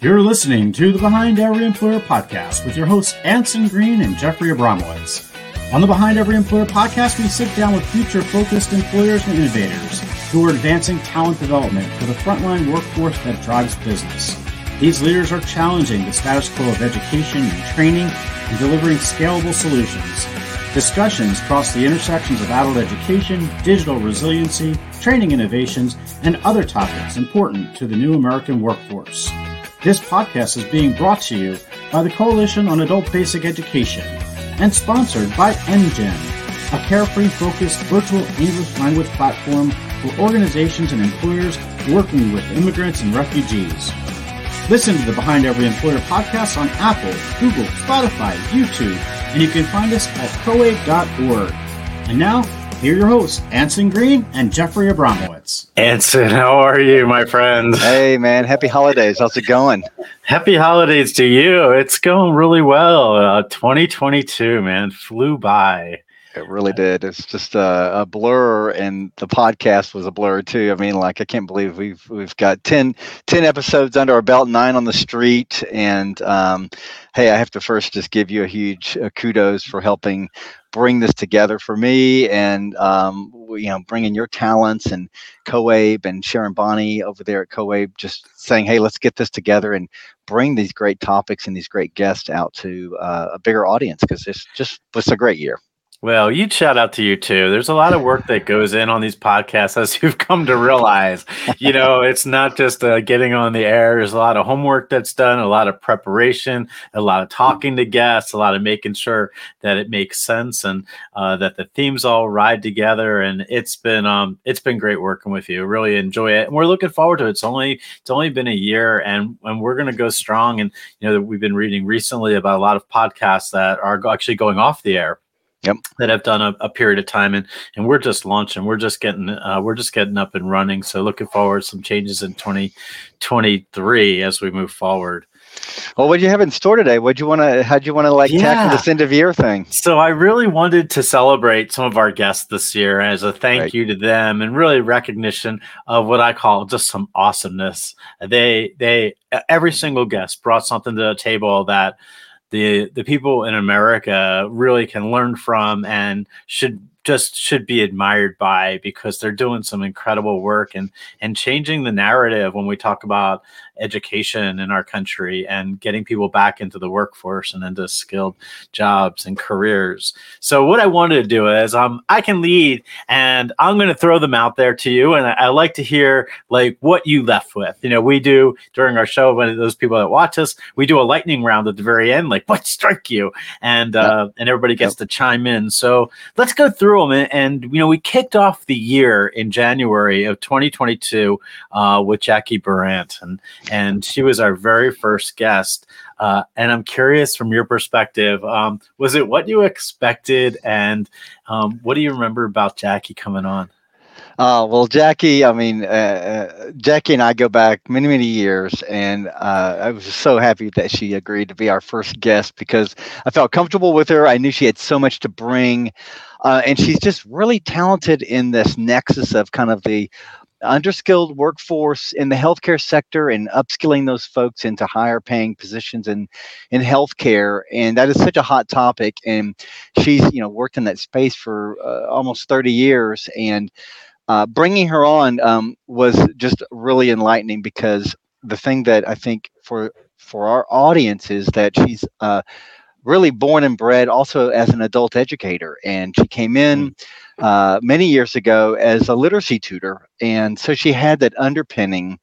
You're listening to the Behind Every Employer podcast with your hosts Anson Green and Jeffrey Abramowitz. On the Behind Every Employer podcast, we sit down with future focused employers and innovators who are advancing talent development for the frontline workforce that drives business. These leaders are challenging the status quo of education and training and delivering scalable solutions. Discussions cross the intersections of adult education, digital resiliency, training innovations, and other topics important to the new American workforce. This podcast is being brought to you by the Coalition on Adult Basic Education and sponsored by NGen, a carefree focused virtual English language platform for organizations and employers working with immigrants and refugees. Listen to the Behind Every Employer podcast on Apple, Google, Spotify, YouTube, and you can find us at coabe.org. And now, here are your hosts, Anson Green and Jeffrey Abramowitz. Anson, how are you, my friend? Hey, man. Happy holidays. How's it going? Happy holidays to you. It's going really well. Uh, 2022, man, flew by. It really did. It's just a, a, blur, and the podcast was a blur too. I mean, like I can't believe we've we've got 10, 10 episodes under our belt, nine on the street, and um, hey, I have to first just give you a huge uh, kudos for helping bring this together for me and um, you know bringing your talents and coabe and sharon bonney over there at coabe just saying hey let's get this together and bring these great topics and these great guests out to uh, a bigger audience because it's just was a great year well, you shout out to you too. There's a lot of work that goes in on these podcasts, as you've come to realize. You know, it's not just uh, getting on the air. There's a lot of homework that's done, a lot of preparation, a lot of talking to guests, a lot of making sure that it makes sense and uh, that the themes all ride together. And it's been um, it's been great working with you. Really enjoy it, and we're looking forward to it. It's only it's only been a year, and and we're to go strong. And you know, we've been reading recently about a lot of podcasts that are actually going off the air Yep. that have done a, a, period of time and and we're just launching we're just getting uh, we're just getting up and running so looking forward to some changes in 2023 as we move forward well what do you have in store today what do you want to how do you want to like yeah. tackle this end of year thing so i really wanted to celebrate some of our guests this year as a thank right. you to them and really recognition of what i call just some awesomeness they they every single guest brought something to the table that the the people in America really can learn from and should just should be admired by because they're doing some incredible work and and changing the narrative when we talk about education in our country and getting people back into the workforce and into skilled jobs and careers. So what I wanted to do is um I can lead and I'm going to throw them out there to you and I, I, like to hear like what you left with. You know, we do during our show when those people that watch us, we do a lightning round at the very end like what struck you and uh yep. and everybody gets yep. to chime in. So let's go through them and, and, you know we kicked off the year in January of 2022 uh, with Jackie Brandt and and she was our very first guest. Uh, and I'm curious from your perspective, um, was it what you expected? And um, what do you remember about Jackie coming on? Uh, well, Jackie, I mean, uh, uh, Jackie and I go back many, many years, and uh, I was so happy that she agreed to be our first guest because I felt comfortable with her. I knew she had so much to bring, uh, and she's just really talented in this nexus of kind of the underskilled workforce in the healthcare sector and upskilling those folks into higher paying positions in in healthcare and that is such a hot topic and she's you know worked in that space for uh, almost 30 years and uh, bringing her on um, was just really enlightening because the thing that I think for for our audience is that she's uh, really born and bred also as an adult educator, and she came in. Mm uh, many years ago as a literacy tutor, and so she had that underpinning.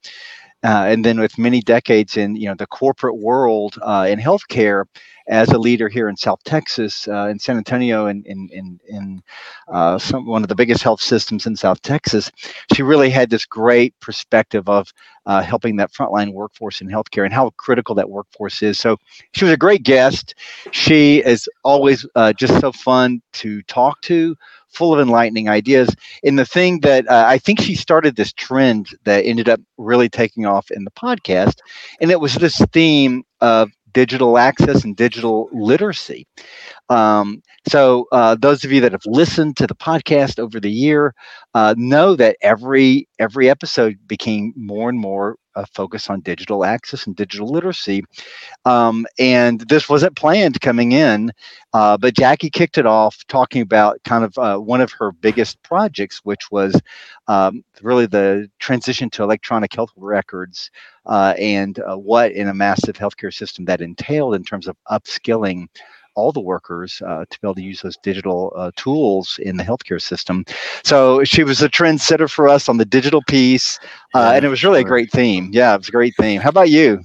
Uh, and then with many decades in you know the corporate world uh, in healthcare as a leader here in South Texas, uh, in San Antonio, and in in, in uh, some, one of the biggest health systems in South Texas, she really had this great perspective of uh, helping that frontline workforce in healthcare and how critical that workforce is. So she was a great guest. She is always uh, just so fun to talk to full of enlightening ideas. And the thing that uh, I think she started this trend that ended up really taking off in the podcast, and it was this theme of digital access and digital literacy. Um, So, uh, those of you that have listened to the podcast over the year uh, know that every every episode became more and more a focus on digital access and digital literacy. Um, and this wasn't planned coming in, uh, but Jackie kicked it off talking about kind of uh, one of her biggest projects, which was um, really the transition to electronic health records uh, and uh, what in a massive healthcare system that entailed in terms of upskilling all the workers uh, to be able to use those digital uh, tools in the healthcare system. So she was a trendsetter for us on the digital piece, uh, and it was really a great theme. Yeah, it was a great theme. How about you?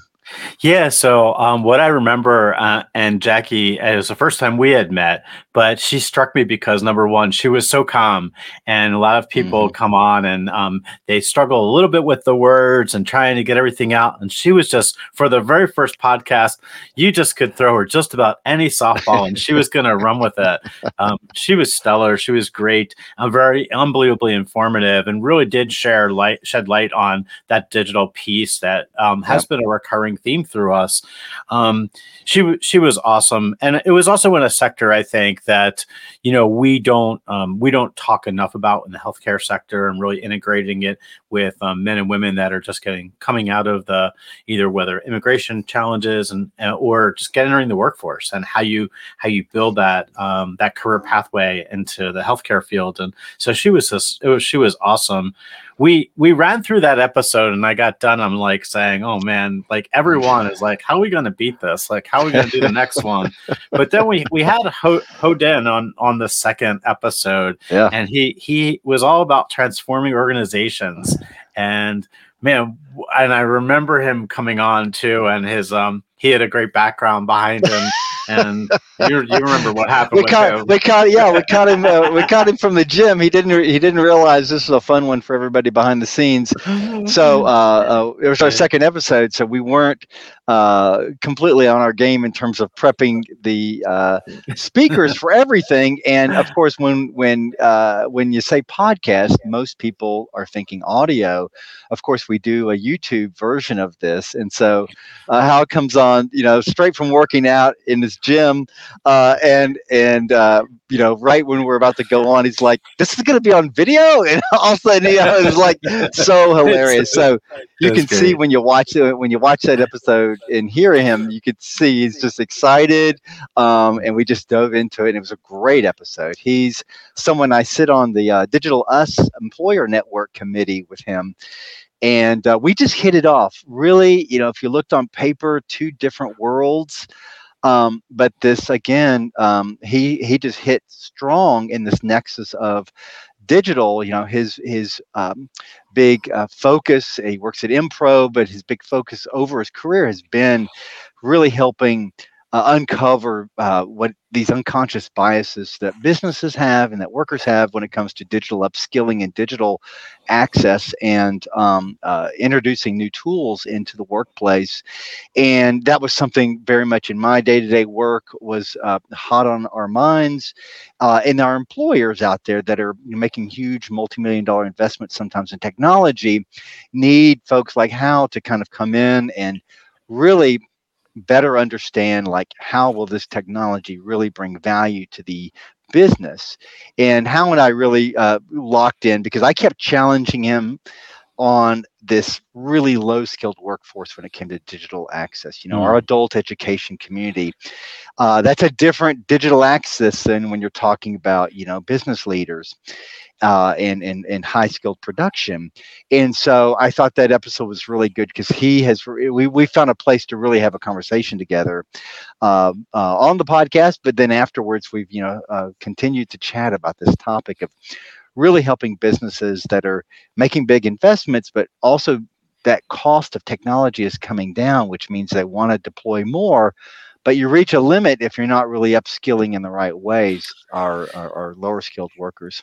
Yeah. So, um, what I remember, uh, and Jackie, it was the first time we had met, but she struck me because number one, she was so calm, and a lot of people mm-hmm. come on and um, they struggle a little bit with the words and trying to get everything out. And she was just for the very first podcast, you just could throw her just about any softball, and she was going to run with it. Um, she was stellar. She was great. Uh, very unbelievably informative, and really did share light, shed light on that digital piece that um, has yep. been a recurring theme through us. Um, she she was awesome, and it was also in a sector I think that you know we don't um, we don't talk enough about in the healthcare sector and really integrating it with um, men and women that are just getting coming out of the either whether immigration challenges and or just getting entering the workforce and how you how you build that um, that career pathway into the healthcare field. And so she was just was she was awesome we we ran through that episode and I got done. I'm like saying, "Oh man, like everyone is like, how are we going to beat this? Like, how are we going to do the next one?" But then we we had Ho, Hoden on on the second episode, yeah. and he he was all about transforming organizations and man and i remember him coming on too and his um he had a great background behind him and you, you remember what happened. We caught, him. we caught, yeah, we caught him. Uh, we caught him from the gym. He didn't, he didn't realize this was a fun one for everybody behind the scenes. So uh, uh, it was our second episode, so we weren't uh, completely on our game in terms of prepping the uh, speakers for everything. And of course, when when uh, when you say podcast, most people are thinking audio. Of course, we do a YouTube version of this, and so how it comes on, you know, straight from working out in his gym, uh, and and uh, you know, right when we're about to go on, he's like, "This is going to be on video," and all of a sudden, you know, it was like so hilarious. So you can see when you watch it when you watch that episode and hear him, you could see he's just excited, um, and we just dove into it. And it was a great episode. He's someone I sit on the uh, Digital Us Employer Network committee with him, and uh, we just hit it off. Really, you know, if you looked on paper, two different worlds. Um, but this again, um, he he just hit strong in this nexus of digital. You know, his his um, big uh, focus. He works at Impro, but his big focus over his career has been really helping uh, uncover uh, what these unconscious biases that businesses have and that workers have when it comes to digital upskilling and digital access and um, uh, introducing new tools into the workplace. And that was something very much in my day-to-day work was uh, hot on our minds uh, and our employers out there that are making huge multi-million dollar investments sometimes in technology need folks like Hal to kind of come in and really better understand like how will this technology really bring value to the business? And Hal and i really uh, locked in? Because i kept challenging him on this really low skilled workforce when it came to digital access you know mm. our adult education community uh, that's a different digital access than when you're talking about you know business leaders uh, and, and, and high skilled production. And so I thought that episode was really good because he has, we, we found a place to really have a conversation together uh, uh, on the podcast, but then afterwards we've, you know, uh, continued to chat about this topic of really helping businesses that are making big investments, but also that cost of technology is coming down, which means they want to deploy more but you reach a limit if you're not really upskilling in the right ways our, our, our lower skilled workers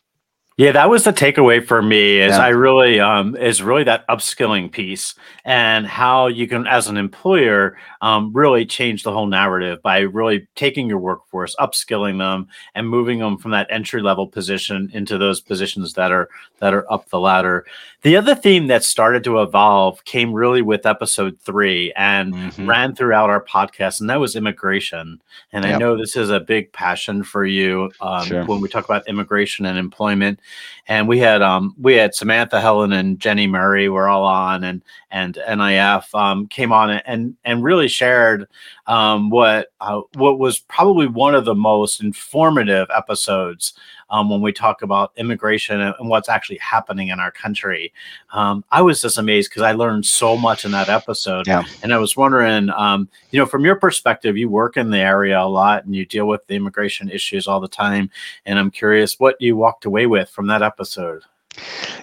Yeah, that was the takeaway for me. Is yeah. I really um is really that upskilling piece and how you can, as an employer, um, really change the whole narrative by really taking your workforce, upskilling them, and moving them from that entry level position into those positions that are that are up the ladder. The other theme that started to evolve came really with episode three and mm-hmm. ran throughout our podcast, and that was immigration. And yep. I know this is a big passion for you um, sure. when we talk about immigration and employment and we had um we had Samantha Helen and Jenny Murray were all on and and NIF um, came on and and really shared um, what uh, what was probably one of the most informative episodes um, when we talk about immigration and, what's actually happening in our country. Um, I was just amazed because I learned so much in that episode. Yeah. And I was wondering, um, you know, from your perspective, you work in the area a lot and you deal with the immigration issues all the time. And I'm curious what you walked away with from that episode.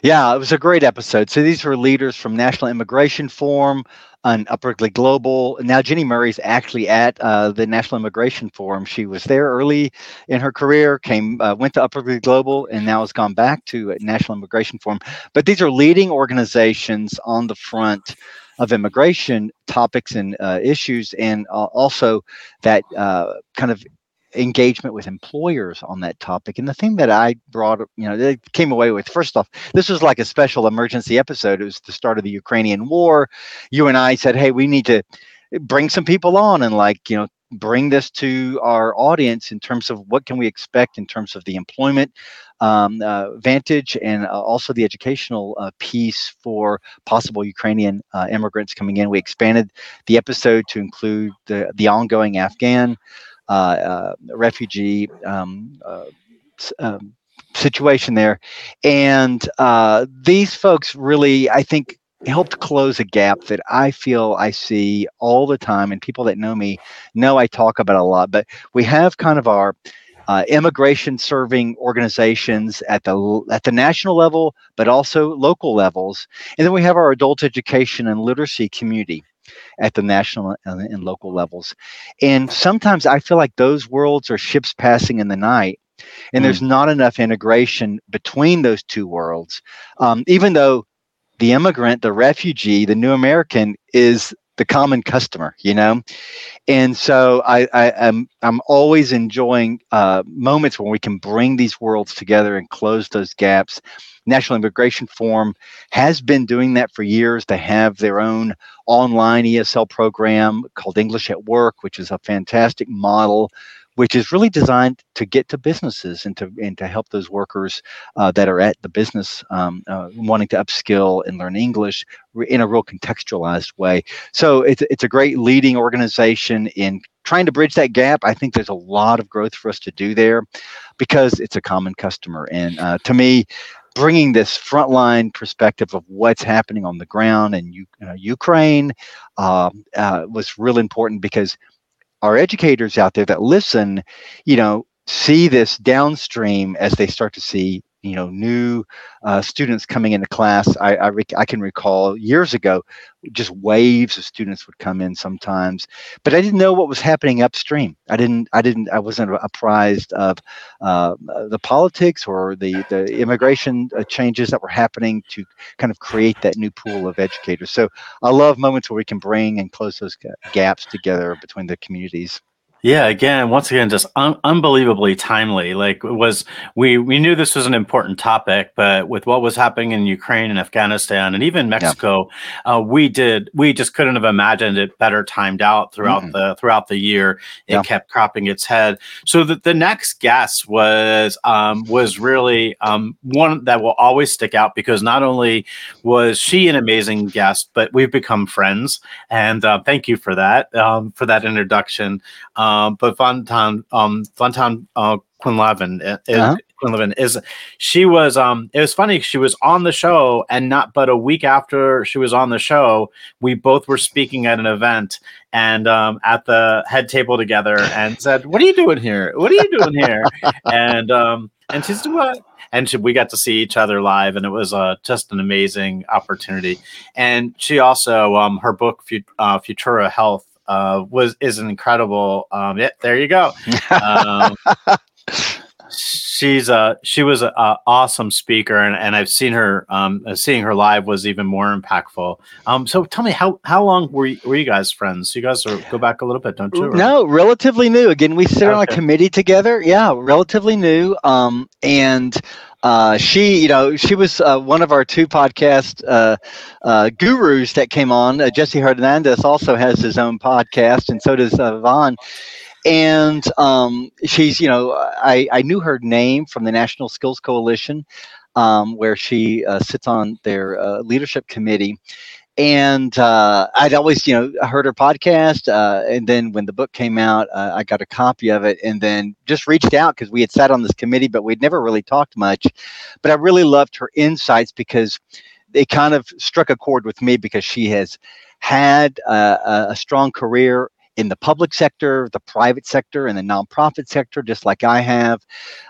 Yeah, it was a great episode. So these were leaders from National Immigration Forum, on Upwardly Global. Now, Jenny Murray's actually at uh, the National Immigration Forum. She was there early in her career, came uh, went to Upwardly Global, and now has gone back to National Immigration Forum. But these are leading organizations on the front of immigration topics and uh, issues, and uh, also that uh, kind of engagement with employers on that topic. And the thing that I brought, you know, they came away with first off, this was like a special emergency episode. It was the start of the Ukrainian war. You and I said, hey, we need to bring some people on and like, you know, bring this to our audience in terms of what can we expect in terms of the employment um, uh, vantage and uh, also the educational uh, piece for possible Ukrainian uh, immigrants coming in. We expanded the episode to include the, the ongoing Afghan refugee um, uh, um, situation there. And these folks really, I think, helped close a gap that I feel I see all the time, and people that know me know I talk about a lot. But we have kind of our uh, immigration serving organizations at the at the national level, but also local levels, and then we have our adult education and literacy community at the national and local levels. And sometimes I feel like those worlds are ships passing in the night. And mm. there's not enough integration between those two worlds. Um, even though the immigrant, the refugee, the new American is the common customer, you know? And so I, I am I'm, I'm always enjoying uh, moments when we can bring these worlds together and close those gaps. National Immigration Forum has been doing that for years. They have their own online ESL program called English at Work, which is a fantastic model which is really designed to get to businesses and to and to help those workers uh, that are at the business um, uh, wanting to upskill and learn English in a real contextualized way. So it's it's a great leading organization in trying to bridge that gap. I think there's a lot of growth for us to do there because it's a common customer, and uh, to me. Bringing this frontline perspective of what's happening on the ground in U- uh, Ukraine um, uh, was real important because our educators out there that listen, you know, see this downstream as they start to see you know new uh, students coming into class. I, I, rec- I, can recall years ago just waves of students would come in sometimes but i didn't know what was happening upstream. I didn't i didn't i wasn't apprised of uh, the politics or the the immigration uh, changes that were happening to kind of create that new pool of educators. So i love moments where we can bring and close those gaps together between the communities yeah, again, once again, just un- unbelievably timely. Like it was, we we knew this was an important topic, but with what was happening in Ukraine and Afghanistan and even Mexico, yeah. uh, we did we just couldn't have imagined it better timed out throughout mm-hmm. the throughout the year. It yeah. kept cropping its head. So the, the next guest was um, was really um, one that will always stick out because not only was she an amazing guest, but we've become friends. And uh, thank you for that um, for that introduction. Um, um, but Van Ton, um, Van Ton uh, Quinlivan uh, is, uh-huh. Quinlivan is she was um it was funny she was on the show and not but a week after she was on the show we both were speaking at an event and um at the head table together and said what are you doing here? What are you doing here? And um and she said what? And she, we got to see each other live and it was uh, just an amazing opportunity. And she also um her book uh, futuro health uh, was is an incredible. Um, yeah, there you go. Um, she's a she was an awesome speaker, and, and I've seen her. Um, seeing her live was even more impactful. Um, so tell me how how long were you, were you guys friends? You guys are, go back a little bit, don't you? Or? No, relatively new. Again, we sit okay. on a committee together. Yeah, relatively new. Um, and uh, she, you know, she was uh, one of our two podcast uh, uh gurus that came on. Uh, Jesse Hernandez also has his own podcast, and so does uh, Van. And um, she's, you know, I, I knew her name from the National Skills Coalition, um, where she sits on their leadership committee and uh, I'd always, you know, heard her podcast. Uh, and then when the book came out, uh, I got a copy of it, and then just reached out because we had sat on this committee, but we'd never really talked much. But I really loved her insights because they kind of struck a chord with me because she has had a, a strong career in the public sector, the private sector, and the nonprofit sector, just like I have.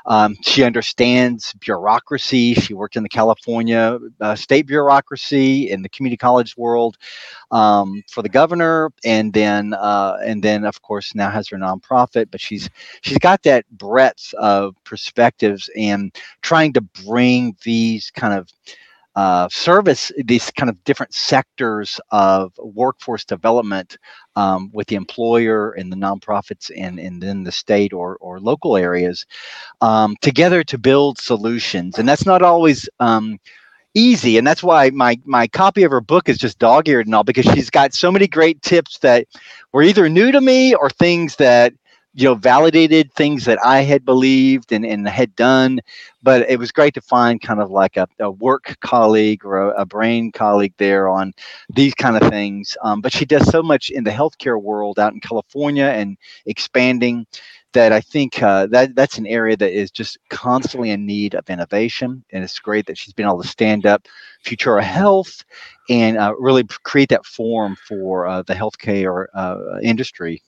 Um, she understands bureaucracy. She worked in the California uh, state bureaucracy in the community college world um, for the governor, and then uh, and then of course now has her nonprofit. But she's she's got that breadth of perspectives and trying to bring these kind of uh, service these kind of different sectors of workforce development um, with the employer and the nonprofits and, and then the state or, or local areas um, together to build solutions. And that's not always um, easy. And that's why my, my copy of her book is just dog eared and all because she's got so many great tips that were either new to me or things that you know validated things that i had believed and, and had done but it was great to find kind of like a, a work colleague or a, a, brain colleague there on these kind of things. Um, but she does so much in the healthcare world out in california and expanding that i think uh, that that's an area that is just constantly in need of innovation. And it's great that she's been able to stand up futuro health and uh, really create that forum for uh, the healthcare uh, industry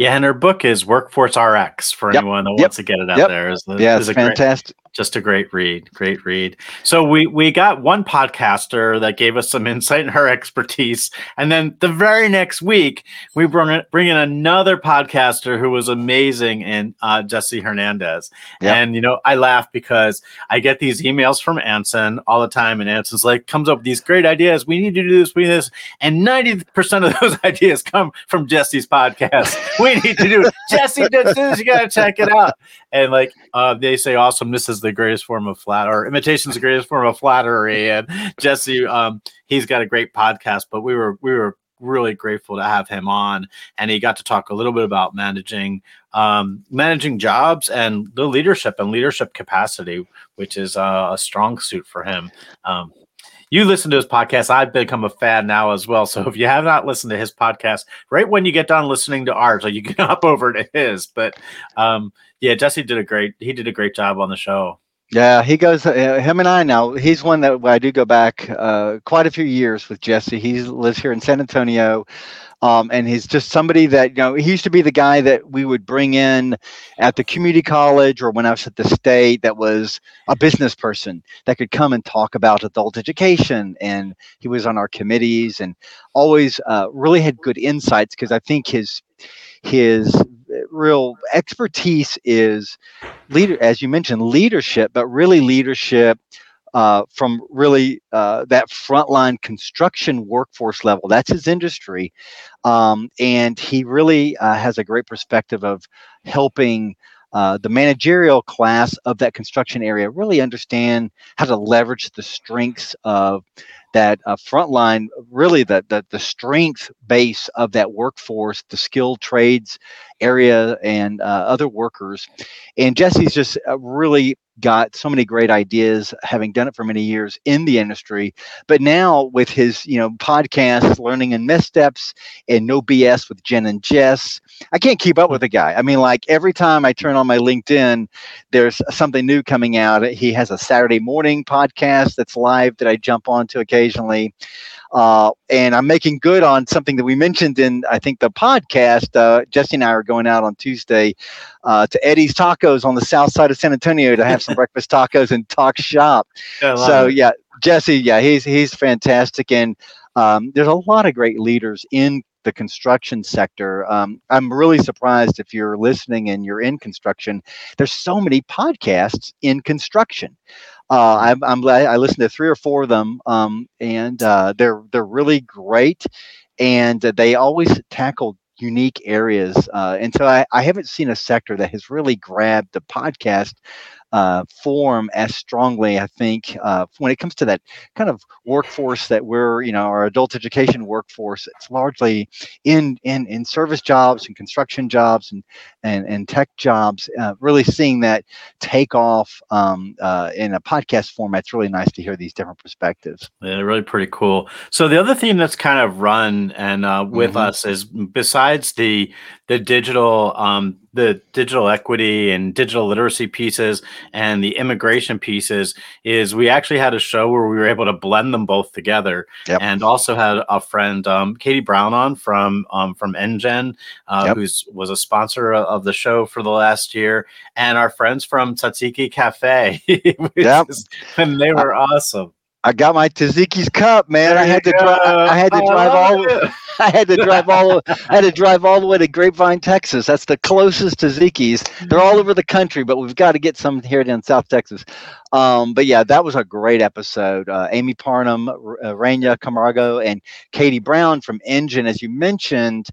yeah, and her book is Workforce RX for yep. anyone that yep. wants to get it out yep. there. Is the, yeah, it's fantastic. Just a great read. Great read. So we we got one podcaster that gave us some insight in her expertise, and then the very next week we bring bring in another podcaster who was amazing, and uh, Jesse Hernandez. Yep. And you know, I laugh because I get these emails from Anson all the time, and Anson's like comes up with these great ideas. We need to do this, we need this, and ninety percent of those ideas come from Jesse's podcast. we need to do it Jesse does this. You got to check it out. And like uh, they say, awesomeness is the greatest form of flat, or imitation is the greatest form of flattery. And Jesse, um, he's got a great podcast. But we were we were really grateful to have him on, and he got to talk a little bit about managing um, managing jobs and the leadership and leadership capacity, which is uh, a strong suit for him. Um, you listen to his podcast. I've become a fan now as well. So if you have not listened to his podcast, right when you get done listening to ours, like you can hop over to his. But um, yeah, Jesse did a great. He did a great job on the show. Yeah, he goes. Uh, him and I now. He's one that I do go back uh, quite a few years with Jesse. He lives here in San Antonio. Um, and he's just somebody that you know he used to be the guy that we would bring in at the community college or when I was at the state that was a business person that could come and talk about adult education. And he was on our committees and always uh, really had good insights because I think his his real expertise is leader as you mentioned leadership but really leadership uh, from really uh, that frontline construction workforce level. That's his industry. Um, and he really uh, has a great perspective of helping uh, the managerial class of that construction area really understand how to leverage the strengths of that uh, frontline, really the, the, the strength base of that workforce, the skilled trades area, and uh, other workers. And Jesse's just uh, really got so many great ideas having done it for many years in the industry but now with his you know podcast learning and missteps and no bs with jen and jess i can't keep up with the guy. I mean like every time i turn on my linkedin there's something new coming out. He has a saturday morning podcast that's live that i jump onto occasionally uh, and I'm making good on something that we mentioned in, I think, the podcast. Uh, Jesse and I are going out on Tuesday uh, to Eddie's Tacos on the south side of San Antonio to have some breakfast tacos and talk shop. Yeah, so, it. yeah, Jesse, yeah, he's he's fantastic, and Um, there's a lot of great leaders in the construction sector. Um, I'm really surprised if you're listening and you're in construction. There's so many podcasts in construction. Uh, I'm, I'm glad I listened to three or four of them, um, and uh, they're they're really great, and they always tackle unique areas. Uh, and so I, I haven't seen a sector that has really grabbed the podcast uh, form as strongly, I think, uh, when it comes to that kind of workforce that we're, you know, our adult education workforce. It's largely in in in service jobs and construction jobs and and and tech jobs. Uh, really seeing that take off um, uh, in a podcast format. It's really nice to hear these different perspectives. Yeah, really pretty cool. So the other theme that's kind of run and uh, with mm-hmm. us is besides the the digital um, the digital equity and digital literacy pieces and the immigration pieces is we actually had a show where we were able to blend them both together yep. and also had a friend um, katie brown on from um, from NGen uh, yep. who's was a sponsor of the show for the last year and our friends from taziki cafe yep. Is, and they were awesome I got my Taziki's cup, man. I had to drive. I had to drive all. I had to drive all. I had to drive all the way to Grapevine, Texas. That's the closest Taziki's. They're all over the country, but we've got to get some here in South Texas. Um, but yeah, that was a great episode. Uh, Amy Parnham, uh, Raina Camargo, and Katie Brown from NGen, as you mentioned,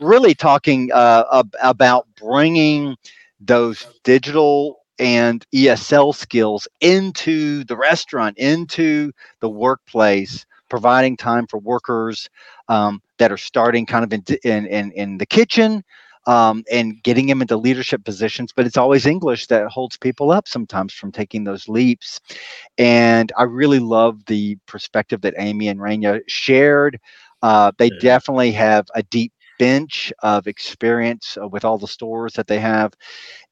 really talking uh, ab- about bringing those digital and ESL skills into the restaurant, into the workplace, providing time for workers um, that are starting kind of in, in, in, in the kitchen um, and getting them into leadership positions. But it's always English that holds people up sometimes from taking those leaps. And I really love the perspective that Amy and Raina shared. Uh, they yeah. definitely have a deep bench of experience uh, with all the stores that they have.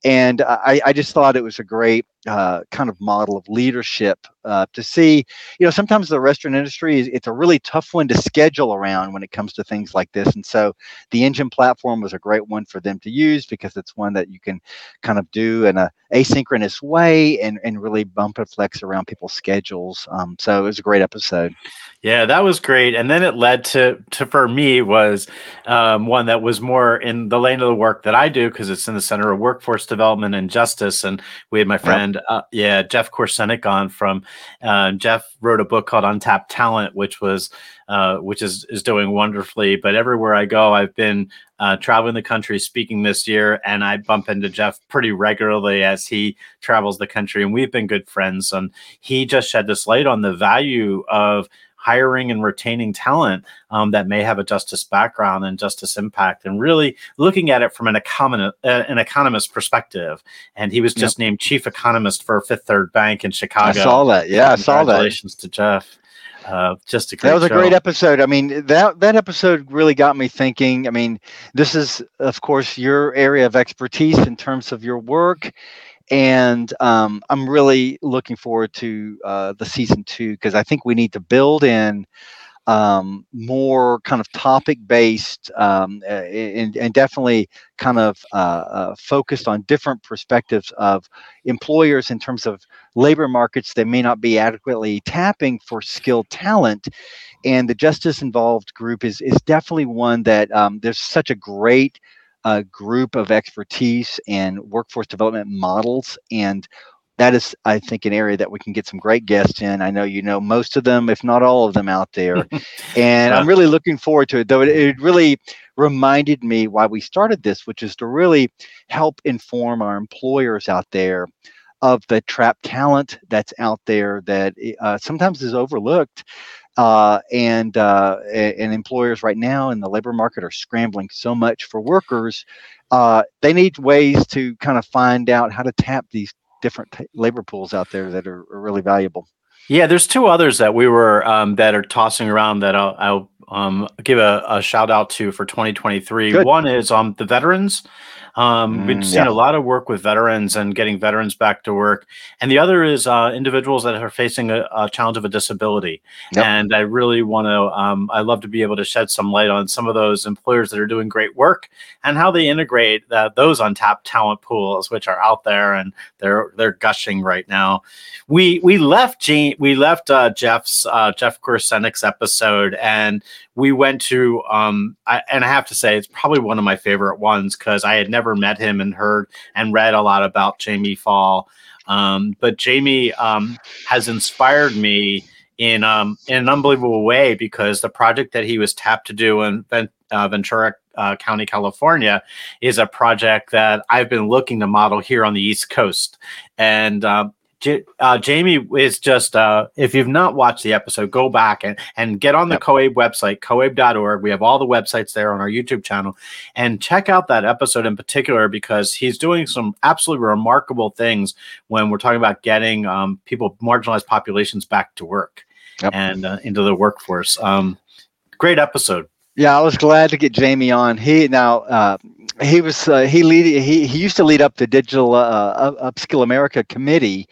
And I, I just thought it was a great uh, kind of model of leadership uh, to see. You know, sometimes the restaurant industry is it's a really tough one to schedule around when it comes to things like this, and so the NGen platform was a great one for them to use because it's one that you can kind of do in a asynchronous way and and really bump and flex around people's schedules. Um, so it was a great episode. Yeah, that was great. And then it led to to for me was um, one that was more in the lane of the work that I do because it's in the center of workforce development and justice. And we had my friend, yep. uh, yeah, Jeff Korzenik on from. Uh, Jeff wrote a book called Untapped Talent, which was uh, which is is doing wonderfully. But everywhere I go, I've been uh, traveling the country speaking this year, and I bump into Jeff pretty regularly as he travels the country, and we've been good friends. And he just shed this light on the value of hiring and retaining talent um, that may have a justice background and justice impact, and really looking at it from an economist, uh, an economist perspective. And he was just yep. named chief economist for Fifth Third Bank in Chicago. I saw that. Yeah, I saw that. Congratulations to Jeff. Uh, just a that was a show. great episode. I mean that that episode really got me thinking. I mean, this is of course your area of expertise in terms of your work, and um, I'm really looking forward to uh, the season two because I think we need to build in um, more kind of topic based um, and, and, definitely kind of uh, uh, focused on different perspectives of employers in terms of labor markets that may not be adequately tapping for skilled talent. And the justice involved group is, is definitely one that um, there's such a great a group of expertise and workforce development models. And that is, I think, an area that we can get some great guests in. I know you know most of them, if not all of them, out there. and I'm really looking forward to it, though. It, it really reminded me why we started this, which is to really help inform our employers out there of the trapped talent that's out there that uh, sometimes is overlooked uh, and uh, and employers right now in the labor market are scrambling so much for workers. Uh, they need ways to kind of find out how to tap these different t- labor pools out there that are, are, really valuable. Yeah, there's two others that we were um, that are tossing around that I'll, I'll um, give a, a, shout out to for 2023. Good. One is um, the veterans. Um, we've mm, seen yeah. a lot of work with veterans and getting veterans back to work. And the other is uh, individuals that are facing a, a challenge of a disability. Yep. And I really want to, um, I love to be able to shed some light on some of those employers that are doing great work and how they integrate uh, those untapped talent pools, which are out there and they're they're gushing right now. We we left Gene we left uh, Jeff's uh, Jeff Korzenik's episode, and we went to um, I, and I have to say it's probably one of my favorite ones because I had never met him and heard and read a lot about Jamie Fall. Um, but Jamie um, has inspired me in um, in an unbelievable way because the project that he was tapped to do in uh, Ventura uh, County, California, is a project that I've been looking to model here on the East Coast. And uh, J- uh, Jamie is just, uh, if you've not watched the episode, go back and, and get on the yep. COABE website, coabe.org. We have all the websites there on our YouTube channel and check out that episode in particular because he's doing some absolutely remarkable things when we're talking about getting um, people, marginalized populations back to work yep. and uh, into the workforce. Um, great episode. Yeah, I was glad to get Jamie on. He now uh, he was uh, he lead he he used to lead up the digital uh, upskill America committee.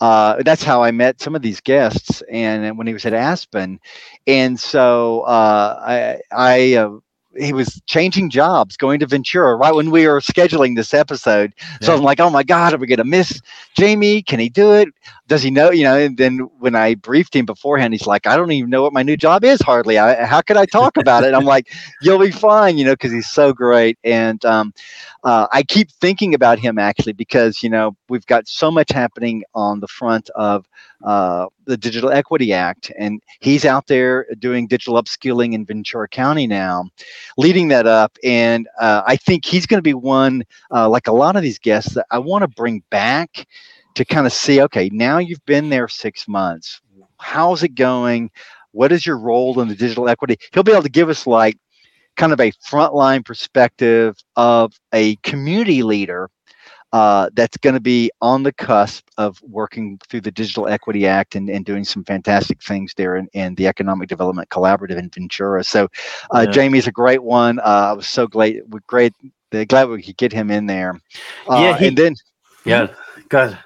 Uh, that's how I met some of these guests, and when he was at Aspen, and so uh, I I uh, he was changing jobs, going to Ventura right when we were scheduling this episode. Yeah. So I'm like, oh my God, are we going to miss Jamie? Can he do it? Does he know? You know, and then when I briefed him beforehand, he's like, I don't even know what my new job is hardly. I, how could I talk about it? I'm like, you'll be fine, you know, because he's so great. And um, uh, I keep thinking about him actually because, you know, we've got so much happening on the front of uh, the Digital Equity Act, and he's out there doing digital upskilling in Ventura County now, leading that up. And uh, I think he's going to be one, uh, like a lot of these guests, that I want to bring back to kind of see. Okay, now you've been there six months. How's it going? What is your role in the digital equity? He'll be able to give us like kind of a frontline perspective of a community leader uh, that's going to be on the cusp of working through the Digital Equity Act and, and doing some fantastic things there in, in the Economic Development Collaborative in Ventura. So, uh, yeah. Jamie's a great one. Uh, I was so glad, great, glad we could get him in there. Uh, yeah, he, and then yeah, good.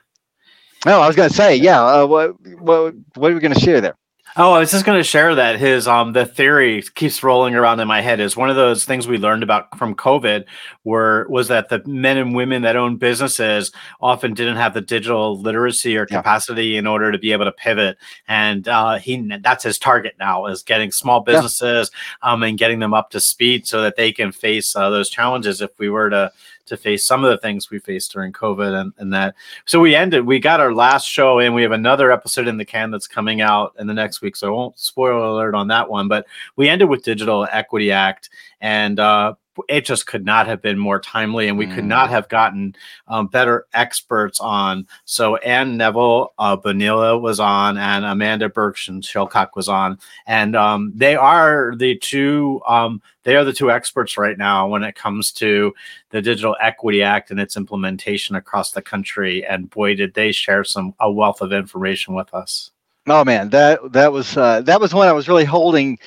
No, I was going to say, yeah. Uh, what, what, what are we going to share there? Oh, I was just going to share that his um the theory keeps rolling around in my head is one of those things we learned about from COVID were was that the men and women that own businesses often didn't have the digital literacy or capacity yeah. in order to be able to pivot, and uh, he that's his target now is getting small businesses yeah. um and getting them up to speed so that they can face uh, those challenges if we were to to face some of the things we faced during COVID and, and that. So we ended, we got our last show and we have another episode in the can that's coming out in the next week. So I won't spoil alert on that one, but we ended with Digital Equity Act and uh, it just could not have been more timely, and we mm. could not have gotten um, better experts on. So Ann Neville uh, Bonilla was on, and Amanda Bergson Shilcock was on, and um, they are the two. Um, they are the two experts right now when it comes to the Digital Equity Act and its implementation across the country. And boy, did they share some a wealth of information with us. Oh man, that that was uh, that was one I was really holding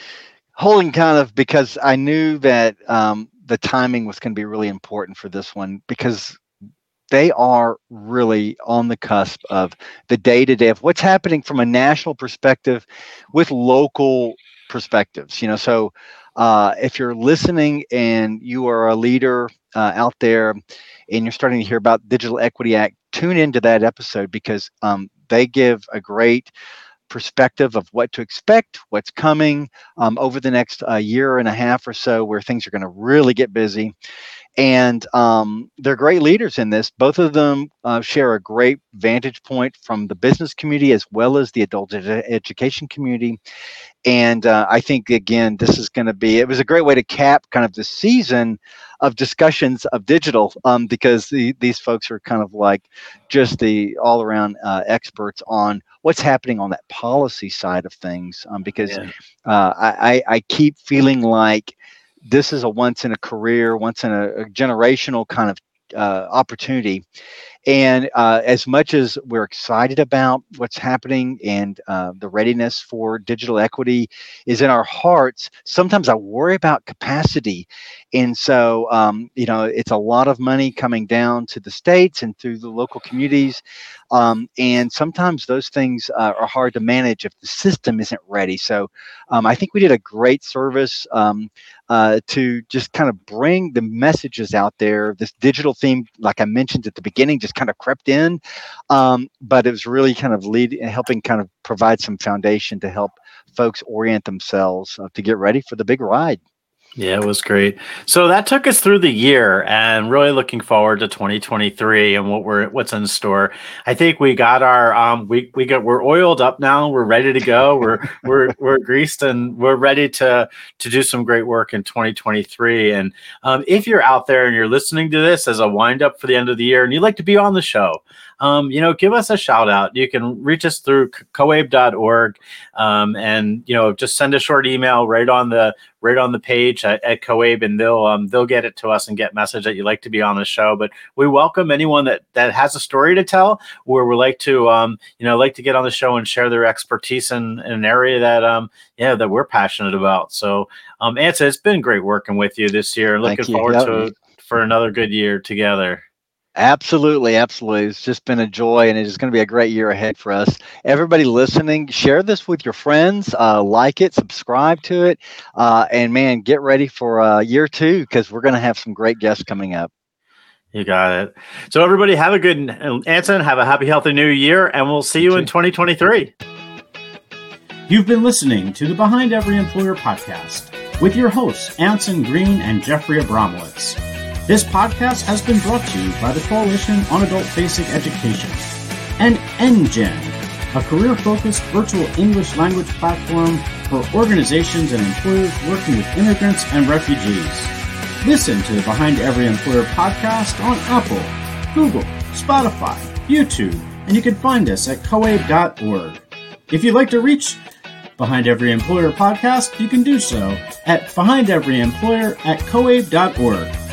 holding kind of because I knew that um, the timing was going to be really important for this one because they are really on the cusp of the day to day of what's happening from a national perspective with local perspectives. You know, so uh, if you're listening and you are a leader uh, out there and you're starting to hear about Digital Equity Act, tune into that episode because um, they give a great perspective of what to expect, what's coming um, over the next uh, year and a half or so, where things are going to really get busy. And um, they're great leaders in this. Both of them uh, share a great vantage point from the business community as well as the adult ed- education community. And uh, I think, again, this is going to be, it was a great way to cap kind of the season of discussions of digital um, because the, these folks are kind of like just the all around uh, experts on what's happening on that policy side of things. Um, because yeah. uh, I, I keep feeling like this is a once in a career, once in a, a generational kind of uh, opportunity. And uh, as much as we're excited about what's happening and uh, the readiness for digital equity is in our hearts, sometimes I worry about capacity. And so, um, you know, it's a lot of money coming down to the states and through the local communities. Um, and sometimes those things uh, are hard to manage if the system isn't ready. So um, I think we did a great service um, uh, to just kind of bring the messages out there. This digital theme, like I mentioned at the beginning, just just kind of crept in. Um, but it was really kind of lead helping kind of provide some foundation to help folks orient themselves uh, to get ready for the big ride. Yeah, it was great. So that took us through the year and really looking forward to 2023 and what we're what's in store. I think we got our um we we got we're oiled up now. We're ready to go. We're we're we're greased and we're ready to to do some great work in 2023. And um, if you're out there and you're listening to this as a wind up for the end of the year and you'd like to be on the show, um, you know, give us a shout out. You can reach us through coabe.org um, and, you know, just send a short email right on the right on the page at, at Coabe and they'll um, they'll get it to us and get message that you'd like to be on the show. But we welcome anyone that that has a story to tell or would like to um, you know like to get on the show and share their expertise in, in an area that um yeah that we're passionate about. So um Anson, it's been great working with you this year. Looking forward to for another good year together. Absolutely, absolutely. It's just been a joy, and it is going to be a great year ahead for us. Everybody listening, share this with your friends, uh, like it, subscribe to it, uh, and man, get ready for uh, year two because we're going to have some great guests coming up. You got it. So, everybody, have a good Anson. Have a happy, healthy new year, and we'll see you in 2023. You've been listening to the Behind Every Employer podcast with your hosts, Anson Green and Jeffrey Abramowitz. This podcast has been brought to you by the Coalition on Adult Basic Education and NGen, a career focused virtual English language platform for organizations and employers working with immigrants and refugees. Listen to the Behind Every Employer podcast on Apple, Google, Spotify, YouTube, and you can find us at coabe.org. If you'd like to reach Behind Every Employer podcast, you can do so at Behind Every Employer at coabe.org.